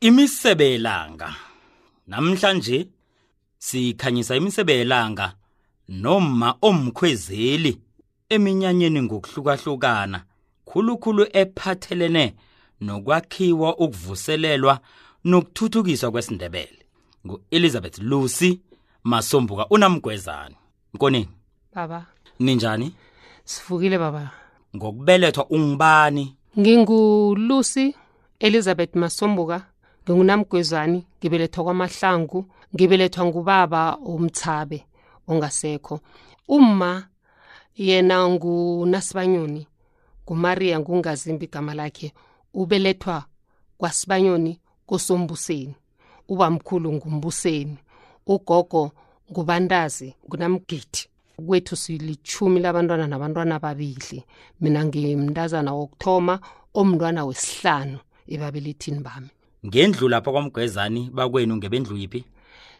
imisebe yelanga namhlanje sikhanyisa imisebe yelanga noma omkhwezeli eminyanyeni ngokuhlukahlukana khulukhulu ephathelene nokwakhiwa ukuvuselelwa nokuthuthukiswa kwesindebele ngu-elizabeth lucy masombuka unamgwezane mkoneni baba ninjani sivukile baba ngokubelethwa ungubani ngingulucy elizabeth masombuka ngingunamgwezani ngibelethwa kwamahlangu ngibelethwa ngubaba umthabe ongasekho umma yena ngunasibanyoni ngumariya ngungazimbi igama lakhe ubelethwa kwasibanyoni kosombuseni ubamkhulu ngumbuseni ugogo ngubantazi ngunamgidi kwethu silithumi labantwana nabantwana ababili mina ngimntazana wokuthoma omntwana wesihlanu ebabelithini bami ngendlu lapha kwamgwezani bakwenu ngebendlu yiphi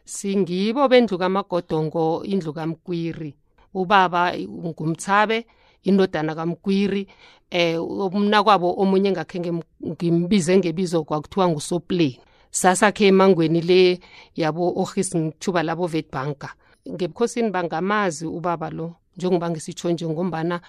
singibo bendlu kamagodongo indlu kamkwiri ubaba ngumthabe indodana kamkwiri eh umnakwabo omunye ngakhe ngimbize ngebizo kwakuthiwa ngusopleni sasakhe emangweni le yabo ohis ngithuba labo vetbanka ngebukhosini bangamazi ubaba lo njengoba ngisitsho nje ngombana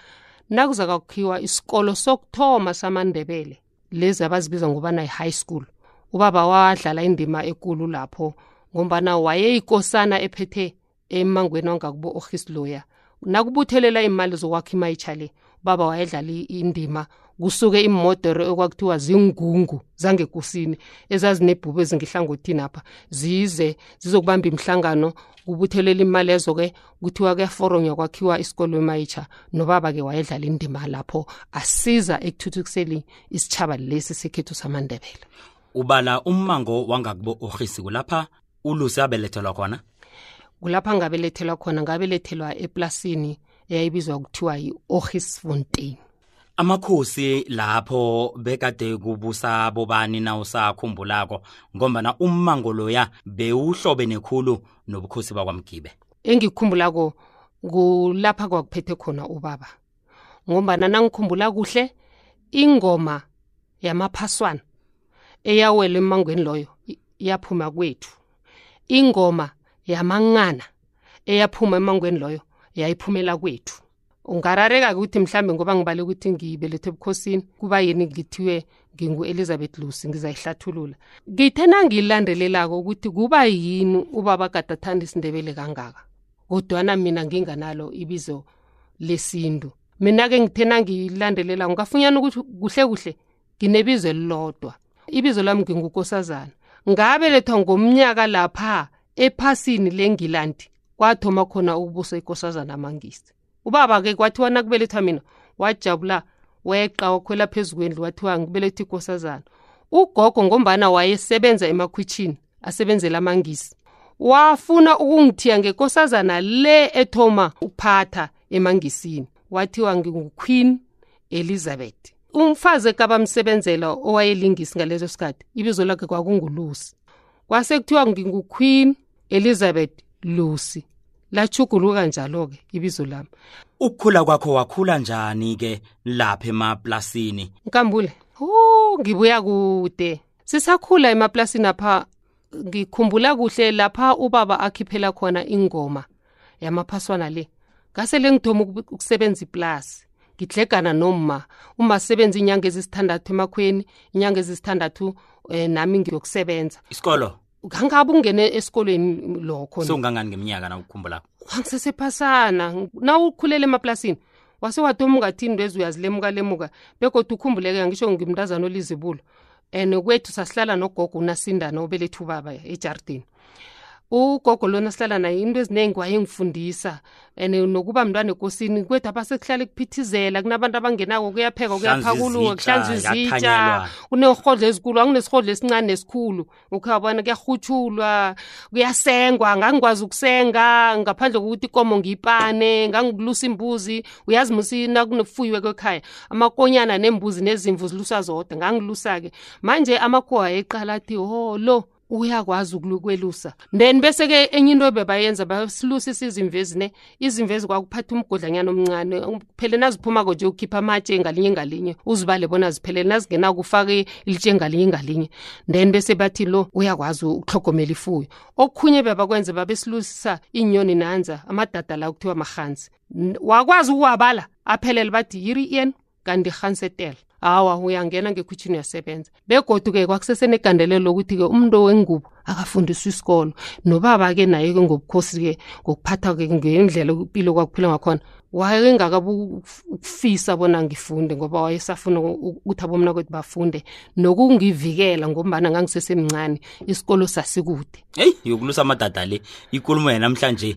nakuza kakhiwa isikolo sokuthoma samandebele lezi abazibiza ngobana yi-high school ubaba wadlala indima ekulu lapho ngombana wayeyikosana ephethe emmangweni wangakubo orhisloya nakubuthelela iimali zokwakha imayitsha le ubaba wayedlala indima kusuke iimodere okwakuthiwa zingungu zangekusini ezazinebhubu ezingihlangothini apha zize zizokubamba imihlangano kubuthelela imali ezo-ke kuthiwa kuyaforonywa kwakhiwa isikolo emayitsha nobaba-ke wayedlala indima lapho asiza ekuthuthukiseni isitshaba lesi sekhethu samandebele ubala ummango wangakubo orhisi kulapha ulusi abelethelwa khona kulapha ngabelethelwa khona ngabelethelwa eplasini eyayibizwa kuthiwa yi-orhisfontein amakhosi lapho bekade kubusa bobani na usakhumbulako ngombana ummango loya bewuhlobe nekhulu nobukhosi bakwamgibe engikhumbulako kulapha kwakuphethe khona ubaba ngombana nangikhumbula kuhle ingoma yamaphaswana eyawela emangweni loyo iyaphuma kwethu ingoma yamancana eyaphuma emangweni loyo yayiphumela kwethu ungarareka ukuthi mhlambe ngoba ngibale ukuthi ngibelethwe ebukhosini kuba yini ngithiwe ngingu-elizabeth lusi ngizayihlathulula ngithe nangiyilandelelako ukuthi kuba yini ubaba kade athanda isindebele kangaka kodwana mina nginganalo ibizo lesintu mina-ke ngithe nangiyilandelela ungafunyana ukuthi kuhle kuhle nginebizo elilodwa ibizo lami ngingukosazana ngabelethwa ngomnyaka lapha ephasini lengilandi kwathoma khona ukubusa ikosazana amangisi ubaba-ke kwathiwa nakubelethwa mina wajabula weqa wakhwela phezu kwendlu wathiwa ngibeletha ikosazana ugogo ngombana wayesebenza emakhwitshini asebenzela amangisi wafuna ukungithiya ngekosazana le ethoma ukuphatha emangisini wathiwa nginguqueen elizabeth umfazi ekabamsebenzela owayelingisi ngaleso sikhathi ibizo lakhe kwakungulusi kwase kuthiwa nginguqueen elizabeth lucy lachuguluka njalo-ke ibizo lami ukukhula kwakho wakhula njani-ke lapha emaplasini nkambule hu ngibuya kude sisakhula emaplasini apha ngikhumbula kuhle lapha ubaba akhiphela khona ingoma yamaphaswana le ngase lengithoma ukusebenza iplasi ngidlegana nomma uma sebenza inyanga ezisithandathu emakhweni inyanga ezisithandathu um nami ngiyokusebenza isikolo ngangabe ungene esikolweni lokho sewungangani ngeminyaka na ukukhumbula wangisesephasana na ukhulele emaplasini wase watoma ungathi into ezi uyazilemuka lemuka begodwa ukhumbuleke ngisho ngimntazana olizibulo and kwethu sasihlala nogogo unasindana obeletha ubaba ejardini ugogo lona sihlala naye into eziningi wayengifundisa and nokuba mntwana ekosini kwethu apha sekuhlale kuphithizela kunabantu abangenako kuyapheka kuyaphakuluka kuhlanzwa izitsha kunezihodlo ezikulu anginesihodlo esincane nesikhulu ukhawabona kuyarhutshulwa kuyasengwa ngangikwazi ukusenga ngaphandle kokuthi ikomo ngiyipane ngangikulusa imbuzi uyazi musi nakunofuyiwe kwekhaya amakonyana nembuzi nezimvu zilusa zodwa ngangilusa-ke manje amakhowa eqala athi ho oh, lo uyakwazi ukulukwelusa then bese-ke enye into bebayenza basilusisa izimvezi ne izimvu ezikwakuphatha umgodlanyana omncane kuphele naziphumako nje ukhipha amatshe ngalinye ngalinye uzibale bona ziphelele nazingena kufake ilitshe ngalinye ngalinye then bese bathi lo uyakwazi ukuhlogomela ifuyo okhunye bebakwenze babesilusisa iinyoni nanza amadada la kuthiwa marhanzi wakwazi ukuwabala aphelele bathi yiri iyeni kanti irhansetela hawa uyangena ngekhutshini uyasebenza begodu-ke kwakusesenegandelelo lokuthi-ke umuntu wengubo akafundiswa isikolo nobaba-ke naye-ke ngobukhosi-ke ngokuphatha-ke ngendlela impilo kwakuphila ngakhona wayengakabukufisa bona ngifunde ngoba wayesafuna ukuthi abomna kwethu bafunde nokungivikela ngombana ngangisesemncane isikolo sasikude heyi yokulusa amadada le ikulumo yanamhlanje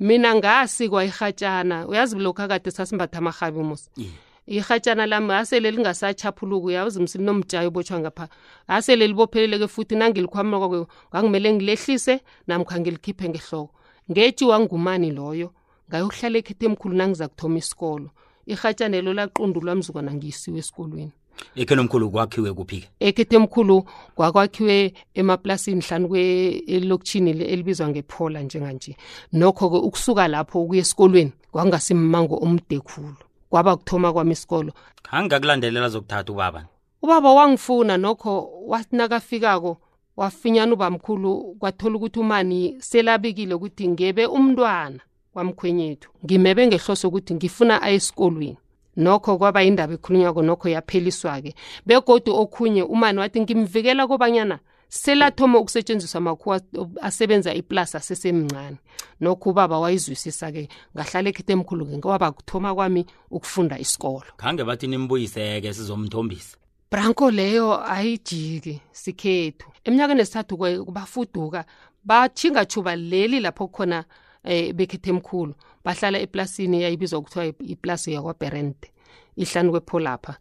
mina ngasi kwayirhatshana uyazi lokhu akade sasimbatha amarhabi umusa yeah. irhatshana lami asele lingasachaphuluka uyazi msi linomjayo obotshwa ngapha asele libopheleleke futhi nangilikhwama kwako ngangimele ngilehlise namkha ngilikhiphe ngehloko ngetshi wangumani loyo ngayokuhlala ekhethe emkhulu nangiza kuthoma isikolo irhatshanelo laqundulwa mzukwana ngiyisiwe esikolweni ekhe nomkhulu kwakhiwe kuphi-ke ekhethe mkhulu kwakwakhiwe emaplasini hlanu kwelokishini elibizwa ngephola njenganje nokho-ke ukusuka lapho ukuya esikolweni kwakungasimmango omude khulu kwaba kuthoma kwami isikolo khange kakulandelela zokuthatha ubaba ubaba wangifuna nokho wathi nakafikako wafinyana ubamkhulu kwathola ukuthi umani selabikile ukuthi ngebe umntwana wamkhwenyethu ngimebe ngehloso ukuthi ngifuna aye esikolweni nokho kwaba indaba ekhulunywako nokho yapheliswa-ke begodu okhunye umani wathi ngimvikela kobanyana selathoma ukusetshenziswa amakhuwa asebenza iplasi asesemncane nokho ubaba wayizwisisa-ke ngahlala ekhithe emkhulu-ke ngoba kuthoma kwami ukufunda isikolo khange bathi nimbuyiseke sizomthombisa branko leyo ayijiki sikhethu eminyakeni esithathu kubafuduka bathingatshuba leli lapho khona eh bekhethe mkhulu bahlala eplasini yayibizwa ukuthiwa iplasi yakwaberente ihlani kwepho lapha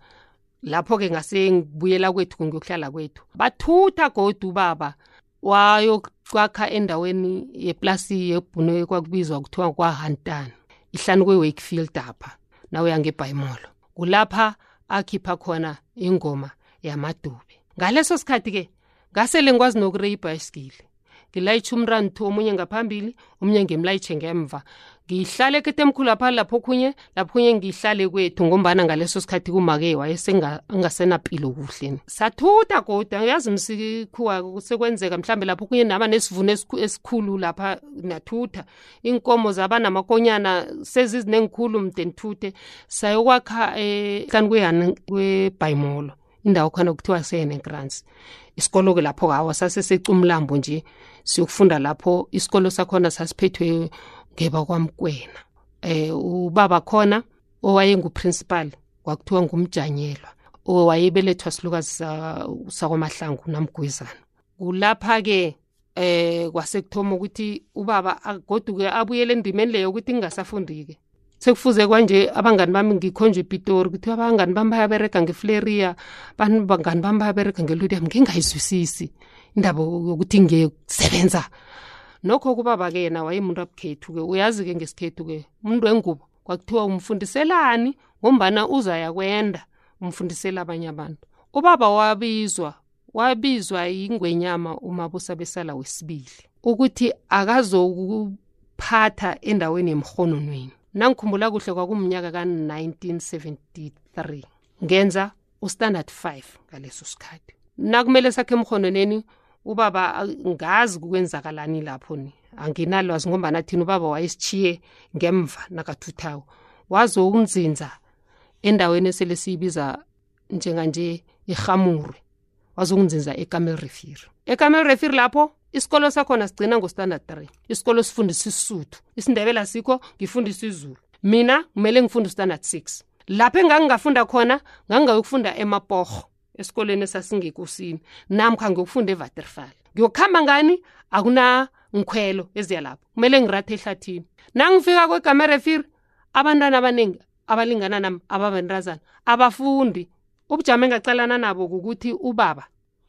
lapho-ke ngase ngibuyela kwethu ngiyokuhlala kwethu bathutha godu ubaba wayokwakha endaweni yeplasi yebhunu kwakubizwa kuthiwa kwahantan ihlanu kwe-wakefield apha nawuya ngebhayimolo kulapha akhipha khona ingoma yamadubi ngaleso sikhathi-ke ngasele ngikwazi nokureyibhayisigili ngilayitsha umrantu omunye ngaphambili umnye ngimlayitshe ngemva ngihlale ketemkhulu lapha lapho khunye lapho khunye ngihlale kwethu ngombana ngaleso sikhathi kumake wayesengasenapilo kuhle sathuta kodwa uyazi msikhuwa sekwenzeka mhlambe lapho khunye naba nesivuno esikhulu lapha nathutha iinkomo zaba namakonyana sezizinengikhulu mde nithuthe sayokwakha ehlani kwebhayimolo indawo khona kuthiwa seyenegrants isikolo-ke lapho-ke awa sasesecumlambo nje siyokufunda lapho isikolo sakhona sasiphethwe ngeba kwamkwena eh ubaba khona owayenguprincipal kwakuthiwa ngumjanyelwa owayebelethwa silukazi sakwamahlangu namgwezana kulapha-ke eh kwase kuthoma ukuthi ubaba agoduke abuyele endimeni leyo ukuthi ngingasafundike sekufuze kwanje abangani bami ngikhonje epitori kuthiwa abangani bami bayaberega ngefleria bangani bami bayaberega ngeludium ngingayizwisisi indaba yokuthi ngiyokusebenza nokho kubaba-ke yena wayemuntu abukhethu-ke uyazi-ke ngesikhethu-ke umuntu wengubo kwakuthiwa umfundiselani ngombana uzaya kwenda umfundisela abanye abantu ubaba wabizwa wabizwa yingwenyama umabusa besala wesibili ukuthi akazokuphatha endaweni yemhononweni nangikhumbula kuhle kwakumnyaka ka-1973 ngenza ustandard 5 ngaleso sikhathi nakumele sakhe emhononeni ubaba ngazi kukwenzakalani lapho ni anginalwazi ngombana thina ubaba wayesithiye ngemva nakathuthako wazokunzinza endaweni esele siyibiza njenganje irhamurwe wazokunzinza ekamel refir ekamel refir lapho isikolo sakhona sigcina ngostandard three isikolo sifundisa isisuthu isindebela sikho ngifundisa izulu mina kumele ngifunda ustandard six lapho engangingafunda khona ngangingayokufunda emaporho esikoleni esasingekusini namkha ngiyokufunda evaterfal ngiyokuhamba ngani akunangikhwelo eziya lapho kumele ngirathe ehlathini nangifika kwegamerefir abantwana abaningi abalingana nam ababentazana abafundi ubujamo engaqalana nabo kukuthi ubaba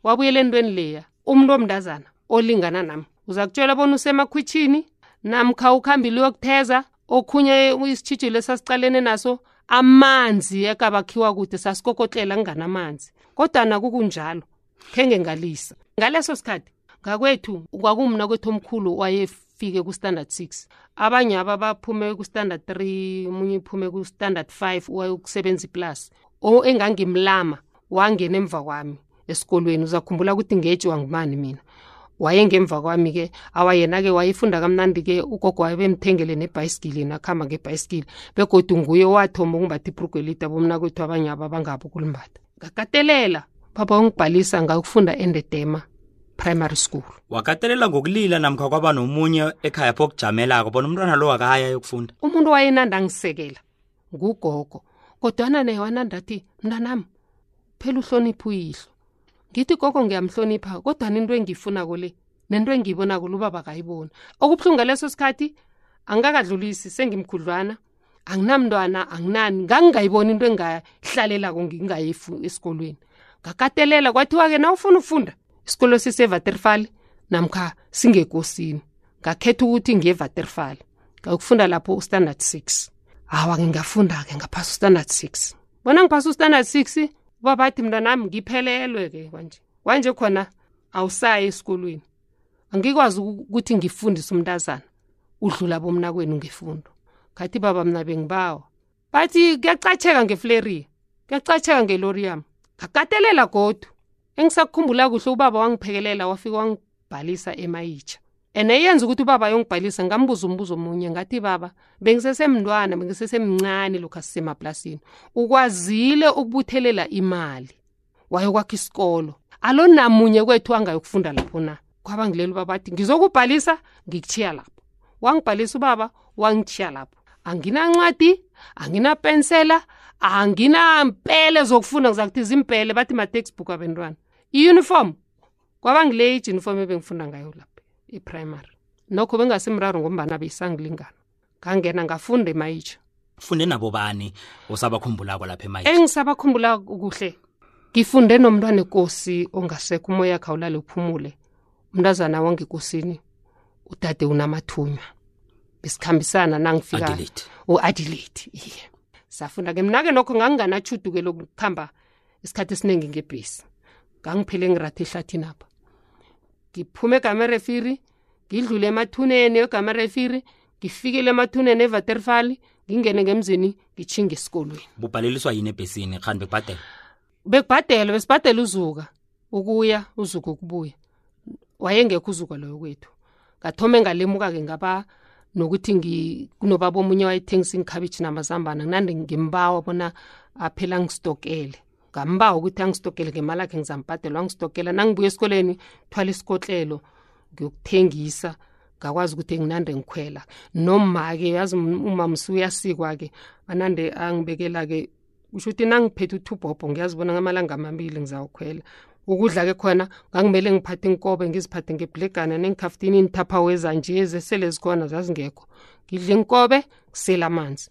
wabuyela entweni leya umuntu omntazana olingana nam uza kutshela bona usemakhwitshini namkha ukhambile uyokutheza okhunye isitshijilo esasiqalene naso amanzi ekabakhiwa kude sasikokotlela kunganamanzi kodwa nakukunjalo khe ngengalisa ngaleso sikhathi ngakwethu kwakumna kwethu omkhulu wayefike ku-standard six abanye aba baphume ku-standard three omunye iphume ku-standard five wayokusebenza iplasi o engangimlama wangena emva kwami esikolweni uzakhumbula ukuthi ngeji wangumani mina wayengemva kwami-ke awayena-ke wayefunda kamnandi-ke ugogo wayebemthengele nebhayisigili nakuhamba ngebhayisigili begodwa nguye wathoma ukumbatha ibhrugwelida bomnakwethu abanye aba bangabo ukulimbatha ngakatelela baba wangibhalisa ngakufunda endedema primary school wakatelela ngokulila namkha kwaba nomunye ekhaya pho okujamelako bona umntwana lo wakaya yokufunda umuntu wayenanda angisekela ngugogo kodwana naye wananda athi mntanami phela uhlonipha uyihlo ngithi gogo ngiyamhlonipha kodwana into engiyifunako le nento engiyibonako lubaba kayiboni okubuhlungu ngaleso sikhathi angikakadlulisi sengimkhudlwana anginamntwana anginani ngangingayiboni into engahlalelako ngingayi esikolweni ngakatelela kwathiwa-ke na ufuna ufunda isikolo sisevaterfali namkha singekosini ngakhetha ukuthi ngiyevaterfali ngayokufunda lapho ustandard six hawa ngingafunda-ke ngaphasi ustandard six bona ngiphasi ustandard six ubabathi mntanami ngiphelelwe-ke kwanje kwanje khona awusayi esikolweni angikwazi ukuthi ngifundise umntazana udlula bomna kwenu ngefundo ngathi baba mna bengibawa bathi kuyacatsheka ngefleria kuyacatsheka ngelorium ngakatelela godu engisakukhumbula kuhle ubaba wangiphekelela wafika wangibhalisa emayitsha and eyenza ukuthi ubaba yongibhalisa ngambuza umbuzo omunye ngathi baba bengisesemntwana bengisesemncane lokhu asisemaplasini ukwazile ukubuthelela imali wayokwakha isikolo alo namunye kwethu angayokufunda lapho na kwaba ngileli ubaba athi ngizokubhalisa ngikuthiya lapho wangibhalisa ubaba wangithiya lapho anginancwadi anginapensela anginampele zokufunda ngizakuthi zimpele bathi ma-textbook abentwana i-uniform kwaba ngile ijuniform ebengifunda ngayo lapha iprimary nokho bengasimraro ngombana beyisanglingana ngangena ngafunda emayitsha funde nabo bani usabakhumbulako lapha emayitsha engisabakhumbula kuhle ngifunde nomntwana ekosi ongasekho umoya khawulale uphumule umntazana wangekosini udade unamathunywa besikhambisana nangifika Adelaide. u-adilate iye safunda ke mna-ke nokho nganginganatshudu-ke lokuhamba isikhathi esiningi ngebhesi ngangiphele ngirathe ehlathini apha ngiphume egamerefiri ngidlule emathuneni yogamarefiri ngifikile emathuneni evaterfali ngingene ngemzini ngitshinga esikolweni bubhaleliswa yini ebhesini khani bekubhadela bekubhadela besibhadela uzuka ukuya uzuka ukubuya wayengekho uzuka loyo kwethu ngathome ngalemuka-ke ngaba nokuthi kunobaba omunye wayethengisa ingikhabitshi namazambana kunandi ngimbawa bona aphela ngisitokele ngambawa ukuthi angisitokele ngemali akhe ngizambhadela wangisitokela nangibuya esikoleni thwala isikotlelo ngiyokuthengisa ngakwazi ukuthi nginande ngikhwela noma-ke yazi umamsi uyasikwa-ke anande angibekela-ke kusho ukuthi nangiphethe uthubhobho ngiyazibona ngamalanga amabili ngizawukhwela ukudla-ke khona ngangimele ngiphathe inkobe ngiziphathe ngebhlegana nengikhaftini inithaphawe ezanje zesele zikhona zazingekho ngidla inkobe ngisela amanzi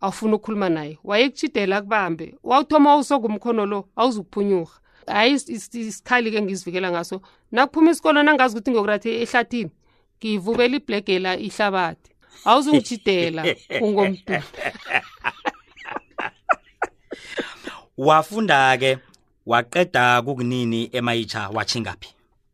awufuna ukukhuluma naye wayekutshidela akubambe wawuthoma usoka umkhono lo awuzukuphunyurha hayi isikhali ke ngizivikela ngaso nakuphuma isikolo nangazi ukuthi ngokurathi ehlathini ngivubela ibhlegela ihlabathi awuzungijidela ungomduna wafunda-ke waqeda kukunini emayitsha watshingaphi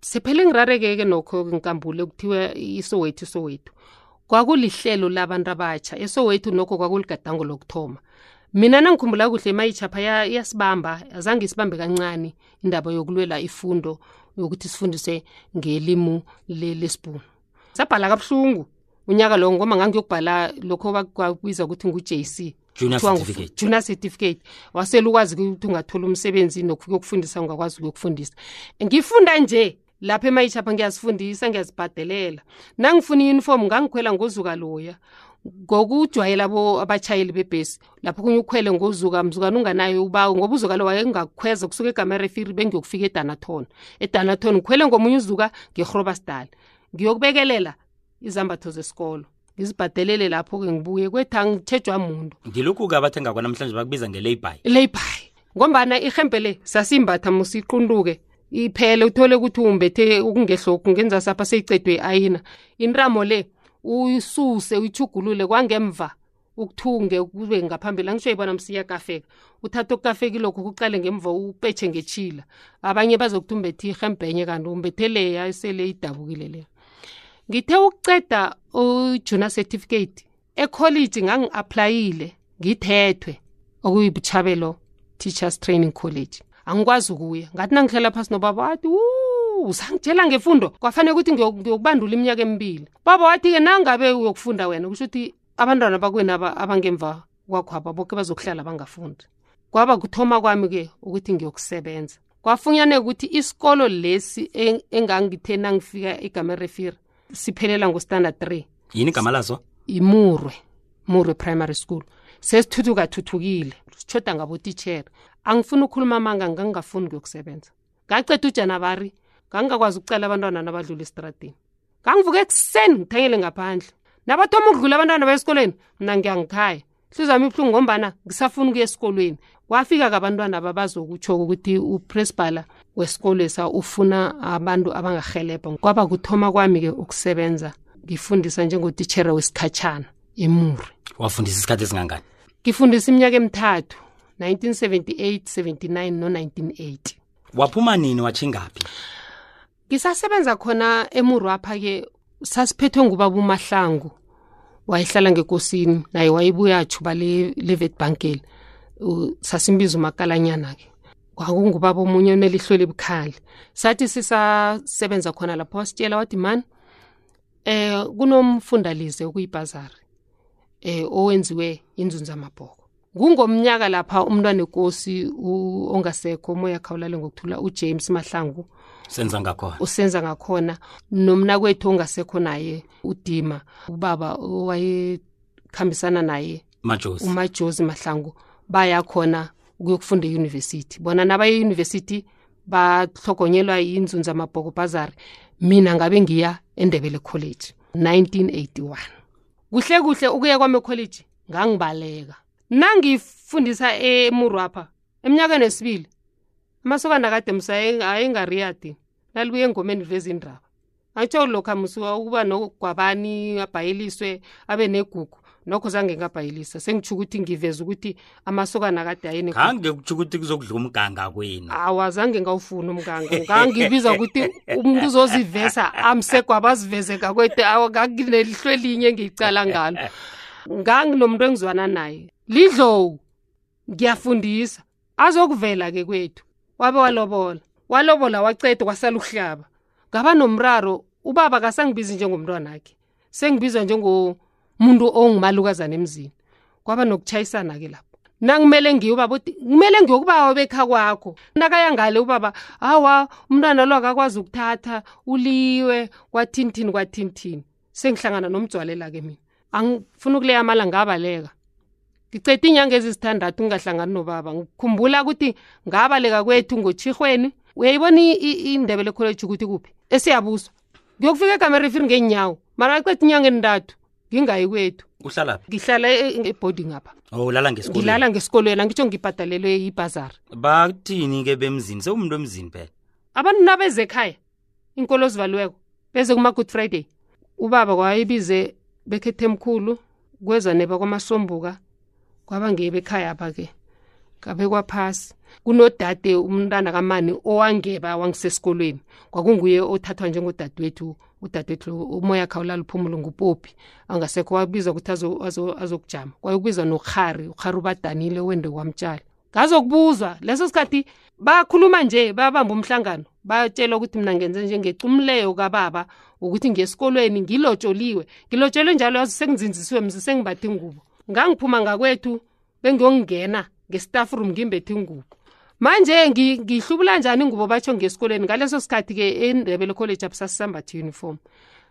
siphele ngirareke-ke nokho ngikambule kuthiwa isowethu isowethu kwakulihlelo labantu abatsha esowethu nokho kwakuligadango lokuthoma mina nangikhumbula kuhle imayichapha yasibamba azange isibambe kancane indaba yokulwela ifundo yokuthi sifundise ngelimu lesibhunu sabhala kabuhlungu unyaka lowo ngoba ngangiyokubhala lokho kwakubiza ukuthi ngu-jc junior certificate junior certificate wasele ukwazi ukuthi ungathola umsebenzi nokufika ukufundisa ungakwazi ukuyokufundisa ngifunda nje lapha emayishapha ngiyazifundisa ngiyazibhadelela nangifuna i-uniform ngangikhwela ngozuka loya ngokujwayela abachayeli bebhesi lapho kunye ukhwele ngozuka mzukana unganayo ubawo ngoba uzuka lo wayengakukhweza kusuka egamarefiri bengiyokufika edanaton edanaton ngikhwele ngomunye uzuka ngehrobasdal ngiyokubekelela izambatho zesikolo ngizibhadelele lapho-ke ngibuye kwethi angitshejwa muntu ngilokhu-ke abathenga kwanamhlanje bakubiza ngeleyibhayi ileyibhayi ngombana ihembe le sasimbatha musiqunduke iphele uthole ukuthi umbethe okungehlokhu ngenza sapha seyicedwe i-ayina inramo le uyisuse uyithugulule kwangemva ukuthunge kube ngaphambili angishoyi bona msiya kafeka uthatha okukafeki lokho kuqale ngemva upetshe ngetshila abanye bazokuthi umbethe ihembhenye kanti umbethe leya esele idabukile leyo ngithe ukuceda ujuna certificate ekholiji ngangi-aplayile ngithethwe okuyibuthabelo teachers training college angikwazi ukuya ngathi nangihlela phasi nobaba wathi usangitshela ngefundo kwafanele ukuthi ngiyokubandula iminyaka emibili baba wathi-ke nangabe uyokufunda wena kusho ukuthi abantwana bakwenu abangemva kwakhwaba boke bazokuhlala bangafundi kwaba kuthoma kwami-ke ukuthi ngiyokusebenza kwafunyaneka ukuthi isikolo lesi engangithe nangifika egamerefir siphelela ngostandard three yini igama laso imurwe murwe primary school sesithuthukathuthukiile sitshoda ngabotitshere angifuni ukukhuluma amanga ngangingafuni kuyokusebenza ngaceda ujana bari ngangingakwazi ukucela abantwana nabadlula esitradini ngangivuka ekuseni ngithanyele ngaphandle nabathoma ukudlula abantwana bayesikolweni mna ngiyangikhaya hliziyo wami ibuhlungu ngombana ngisafuna ukuya esikolweni wafika kabantwana babazokutshoko ukuthi upresbala wesikolwesa ufuna abantu abangahelebha kwaba kuthoma kwami-ke ukusebenza ngifundisa njengotitshere wesikhatshana emuri wafundisa isikhathi esingangani ngifundisa iminyaka emithathu 1978 79 no 1980 waphuma nini wachingaphi ngisasebenza khona emurwapha ke sasiphethwe ngubaba umahlangu wayehlala ngekosini naye wayebuya chuba le, le vetbankeli sasimbiza umakalanyana ke kwakungubaba omunye onelihlo elibukhali sathi sisasebenza khona lapho wasitshela wathi mani eh kunomfundalize okuyibhazari eh owenziwe inzunzamabhoko kungomnyaka lapha umntwana ekosi ongasekho umoya khawulale ngokuthula ujames mahlangu senza ngakhona usenza ngakhona nomna kwethu ongasekho naye udima ubaba owayekhambisana naye majozi umajozi mahlangu baya khona ukuyokufunda eyunivesithi bona nabaye eyunivesithi bahlogonyelwa yinzunza amabhoko bazari mina ngabe ngiya endebele college 1981 kuhle kuhle ukuya kwame college ngangibaleka nangifundisa emurwapha eminyakeni esibili amasokana kade msa ayengariyadi lalibuye engomeni liveza indaba angitsho lokha musuka ukuba nogwabani abhayiliswe abe negugu nokho zange ngabhayilisa sengitsho ukuthi ngiveza ukuthi amasokana kade ayenekhange kutsho ukuthi kuzokudla umganga kwenu awa zange ngawufuni umganga ngangibiza ukuthi umuntu uzozivesa amsegwaba aziveze kakwete awa nganginelihlwelinye ngiyicala ngalo nganginomntu engizwana naye lidlowu ngiyafundisa azokuvela-ke kwethu wabe walobola walobola waceda kwasala ukuhlaba ngaba nomraro ubaba kasangibizi njengomntwanakhe sengibizwa njengomuntu ongumalukazana emzini kwaba nokuchayisana-ke lapho nangimele ngiyo ubaba uthi kumele ngiyokubawa bekha kwakho nakaya ngale ubaba hawa umntwana lo akakwazi ukuthatha uliwe kwathinthini kwathinthini sengihlangana nomdzwalela-ke mina angifuna ukuleya amala ngabaleka ngiceda iinyanga ezisithandathu ngingahlangani nobaba ngikhumbula ukuthi ngabaleka kwethu ngotshirhweni uyayibona indebele college ukuthi kuphi esiyabuswa ngiyokufika egamerifiri ngeenyawo mara aqeda inyanga entathu ngingayi kwethu uhlalaphi ngihlala e, e, eboarding apha oh ulala ngesikolo ngilala ngesikolo yena ngitsho ngibhadalelwe ibhazari bathini-ke bemzini sewumuntu emzini phela abantu nabezekhaya inkolo zivaliweko beze kuma-good friday ubaba kwayibize bekhethe mkhulu kweza neba kwamasombuka kwaba ngiye bekhaya apha ke ngabekwa phasi kunodade umntana kamani owangeba wangisesikolweni kwakunguye othathwa njengodadewethu udadewethu lo umoya khawulala uphumulo ngupopi angasekho wabiza ukuthi azokujama kwayokubizwa norhari urhari ubadanile wende kwamtshali ngazokubuzwa leso sikhathi bakhuluma nje babamba umhlangano batshelwa ukuthi mina ngenze njengecumleyo kababa ukuthi ngesikolweni ngilotsholiwe ngilotshelwe njalo yazi sengizinzisiwe mzi sengibathe ingubo ngangiphuma ngakwethu bengiyongingena ngestaff room ngimbethe ingubo manje ngihlubula njani ingubo batsho ngesikolweni ngaleso sikhathi-ke endebele college apho sasisambathe uniform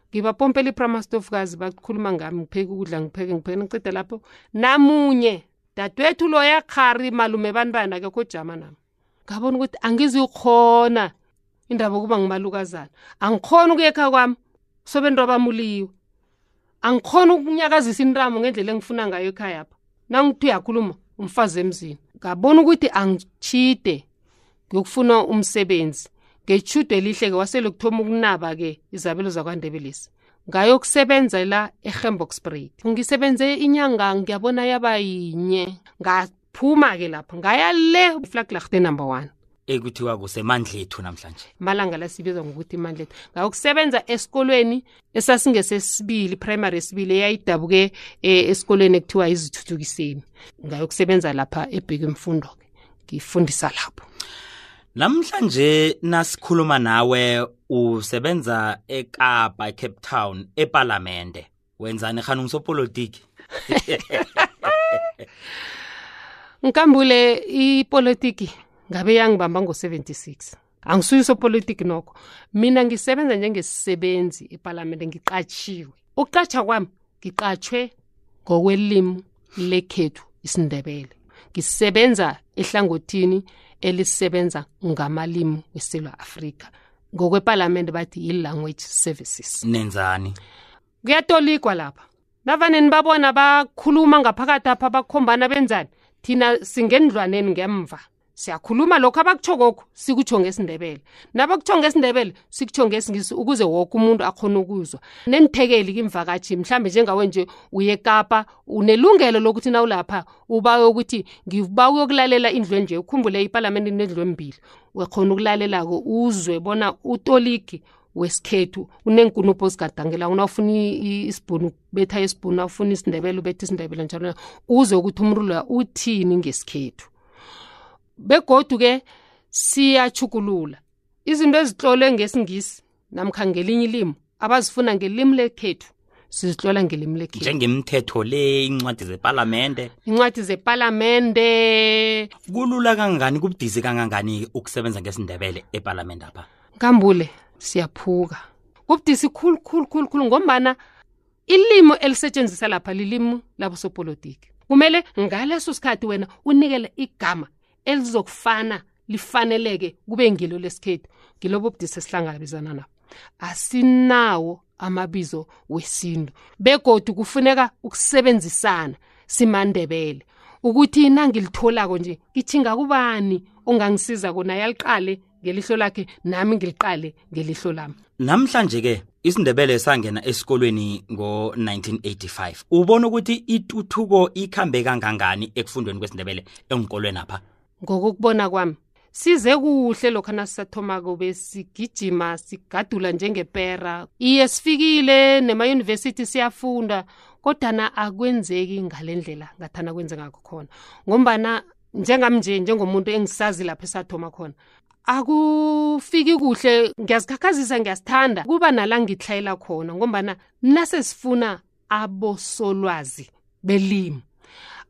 ngibapompela ipramastof kazi bakhuluma ngami ngipheke ukudla ngipheke ngipheke ngicide lapho namunye dadwethu lo yakhari malume bantwana ke kojama nam ngabona ukuthi angizukhona indaba yokuba ngumalukazana angikhona ukuyekha kwami sobe nto abamuliwe angikhona ukunyakazisa intamo ngendlela engifuna ngayo ekhayapha nangithi uyakhuluma umfazi emzini ngabona ukuthi angitshide ngikufuna umsebenzi ngetjhudu elihle-ke wasele kuthoma ukunaba-ke izabelo zakwandebelesi ngayokusebenzela ehemboxbreed ngisebenze inyanga ngiyabona yaba yinye ngaphuma-ke lapho ngaya le uflaglachte number one ekuthiwa kusemandlethu namhlanje malanga la sibiza ngokuthi imandlethu ngakusebenza esikolweni esasingesesibili primary esibili eyayidabuke eh, esikolweni ekuthiwa izithuthukiseni ngayokusebenza lapha ebheke imfundo-ke ngifundisa lapho namhlanje nasikhuluma nawe usebenza ekapa ecape town epalamende wenzani khani ngisopolitiki ngikambule ipolitiki ngabe yangibamba ngo-76 angisuye usopolitiki nokho mina ngisebenza njengesisebenzi epalamende ngiqatshiwe ukuqatsha kwami ngiqatshwe ngokwelimu lekhethu isindebele ngisebenza ehlangothini elisebenza ngamalimu wesilo afrika ngokwepalamende bathi yi-language services nenzani kuyatolikwa lapha navane nibabona bakhuluma ngaphakathi apha bakhombana benzani thina singendlwaneni ngemva siyakhuluma lokho abakuthokokho sikutsho ngesindebele nabakutsho ngesindebele sikutsho ngesingisi ukuze woke umuntu akhona ukuzwa nenithekeli kimvakatshi mhlambe njengawe nje uye kapa unelungelo lokuthi nawulapha ubawe ukuthi ngiba uyokulalela indlu enje ukhumbule ipalamende inendlu embili wekhona ukulalelako uzwe bona utoliki wesikhethu unenkunupho ozigadangela unawufuna isibhunu betha isibhunu awufuna isindebele ubetha isindebele njalo uze ukuthi umrulo uthini ngesikhethu begodu-ke siyatshugulula izinto ezitlolwe ngesingisi namkha ngelinye ilimi abazifuna ngelimi lekhethu sizihlola ngelimi lekhethu njengemithetho le incwadi zepalamende incwadi zepalamende kulula kangangani kubudisi kangangani ukusebenza ngesindebele epalamende apha kambule siyaphuka kubudisi khulu khulu khulu khulu ngombana ilimo elisetshenziswa lapha lilimu labosopolitiki kumele ngaleso sikhathi wena unikele igama elizokufana lifaneleke kube ngilo lesikhethu ngilobo budisi esihlangabezana nabo asinawo amabizo wesintu begodu kufuneka ukusebenzisana simandebele ukuthi nangilitholako nje ngithinga kubani ongangisiza kona yaliqale ngelihlo lakhe nami ngiliqale ngelihlo lami namhlanje-ke isindebele sangena esikolweni ngo-1985 ubona ukuthi ituthuko ikhambe kangangani ekufundweni kwesindebele engikolweni apha ngokokubona kwami size kuhle lokho nasisathomako besigijima sigadula njengepera iye sifikile nemayunivesithi siyafunda kodwana akwenzeki ngale ndlela ngathana kwenzeka ngakhona ngombana njengamnje njengomuntu engisazi lapho esathoma khona akufiki kuhle ngiyazikhakhazisa ngiyasithanda kuba nala ngitlhayela khona ngombana nase sifuna abosolwazi belimi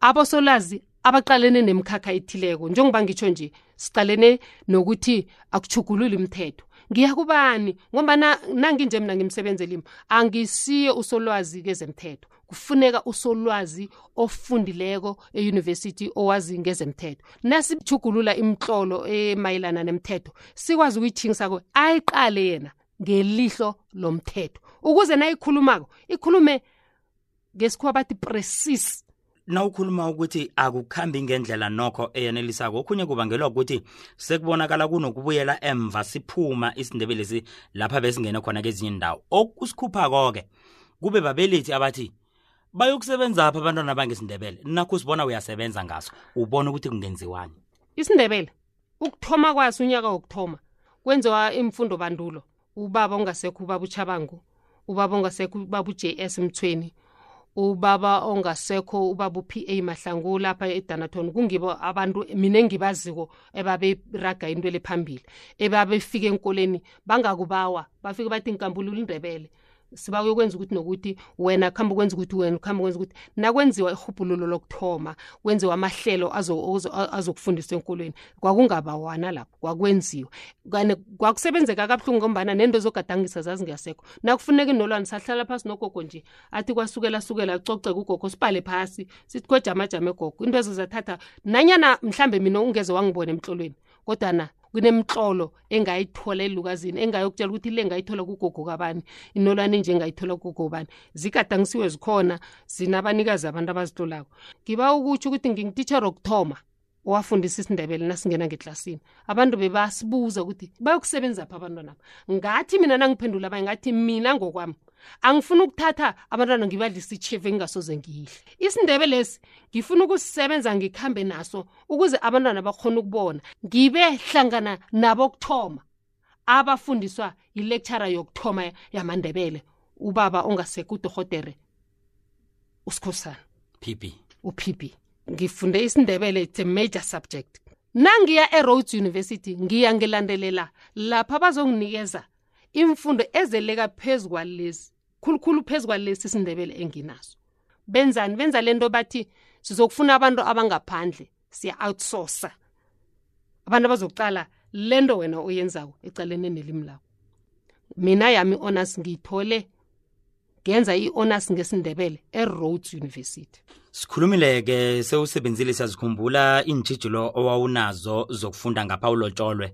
abosolwazi abaqalene nemkhakha ethileko njengoba ngitsho nje siqalene nokuthi akuchugululi imithetho ngiya kubani ngombana nanginje mina ngimsebenzi elimi angisiye usolwazi kezemthetho kufuneka usolwazi ofundileko euniversity owazi ngezemthetho nasithugulula imitlolo emayelana nemthetho sikwazi ukuyithingisa ko ayiqale yena ngelihlo lomthetho ukuze nayikhulumako ikhulume ngesikhuwa bathi precise nawukhuluma ukuthi akukhambi ngendlela nokho eyenelisako okhunye kubangelwa ukuthi sekubonakala kunokubuyela emva siphuma isindebelesi lapha besingene khona kezinye indawo okusikhupha-ko-ke kube babelethi abathi bayokusebenza apha abantwana bangesindebele nakho sibona uyasebenza ngaso ubona ukuthi kungenziwani isindebele ukuthoma kwaso unyaka wokuthoma kwenziwa imfundo bandulo ubaba ongasekho ubaba uchabangu ubaba ongasekho ubaba uJS Mthweni ubaba ongasekho ubaba uPA Mahlangu lapha eDanathon kungibo abantu mina engibaziko ebabe raga into lephambili ebabefika enkoleni bangakubawa bafike bathi inkambulula indebele siba uyokwenza ukuthi nokuthi wena kuhamba ukwenza ukuthi wena kuhamba ukwenza ukuthi nakwenziwa irhubhululo lokuthoma kwenziwa amahlelo azokufundiswa enkolweni kwakungaba wana lapho kwakwenziwa kane kwakusebenzeka kabuhlungu ngombana nento zogadangisa zazingasekho nakufuneka inolwana sahlala phasi nogogo nje athi kwasukela sukela coceka ugogo sibhale phasi sithi kwejamajame gogo into ezozathatha nanyana mhlambe mina ungeze wangibona emtlolweni kodwana kunemitlolo engayithola elukazini engayokutshela ukuthi le ngayithola kugogo kabani inolwane nje engayithola kugogo bani zigadangisiwe zikhona zinabanikazi abantu abazitlolako ngiba ukutsho ukuthi ngingititshere okuthoma owafundisa isindebele nasingena ngeklasini abantu bebasibuza ukuthi bayokusebenza phi abantwana abo ngathi mina nangiphendula abanye ngathi mina ngokwami angifuni ukuthatha abantwana ngibadlisa ichefu engingasoze ngiyihle isindebelesi ngifuna ukusisebenza ngikhambe naso ukuze abantwana bakhona ukubona ngibe hlangana nabo kuthoma abafundiswa yilectura yokuthoma yamandebele ubaba ongasekho udohotere usikhosana pp upp ngifunde isindebele it's a major subject nangiya eroads university ngiya ngilandelela lapha bazonginikeza imfundo ezeleka phezu kwalezi khulukhulu phezu kwalesi sindebele enginaso benzani benza le nto bathi sizokufuna abantu abangaphandle siya-outsourca abantu abazokucala le nto wena oyenzako ecalene nelimi lakho mina yami honors ngiyithole ngenza i-honors ngesindebele e-rhodes university sikhulumile-ke sewusebenzile siyazikhumbula iintshijilo owawunazo zokufunda ngapha ulotsholwe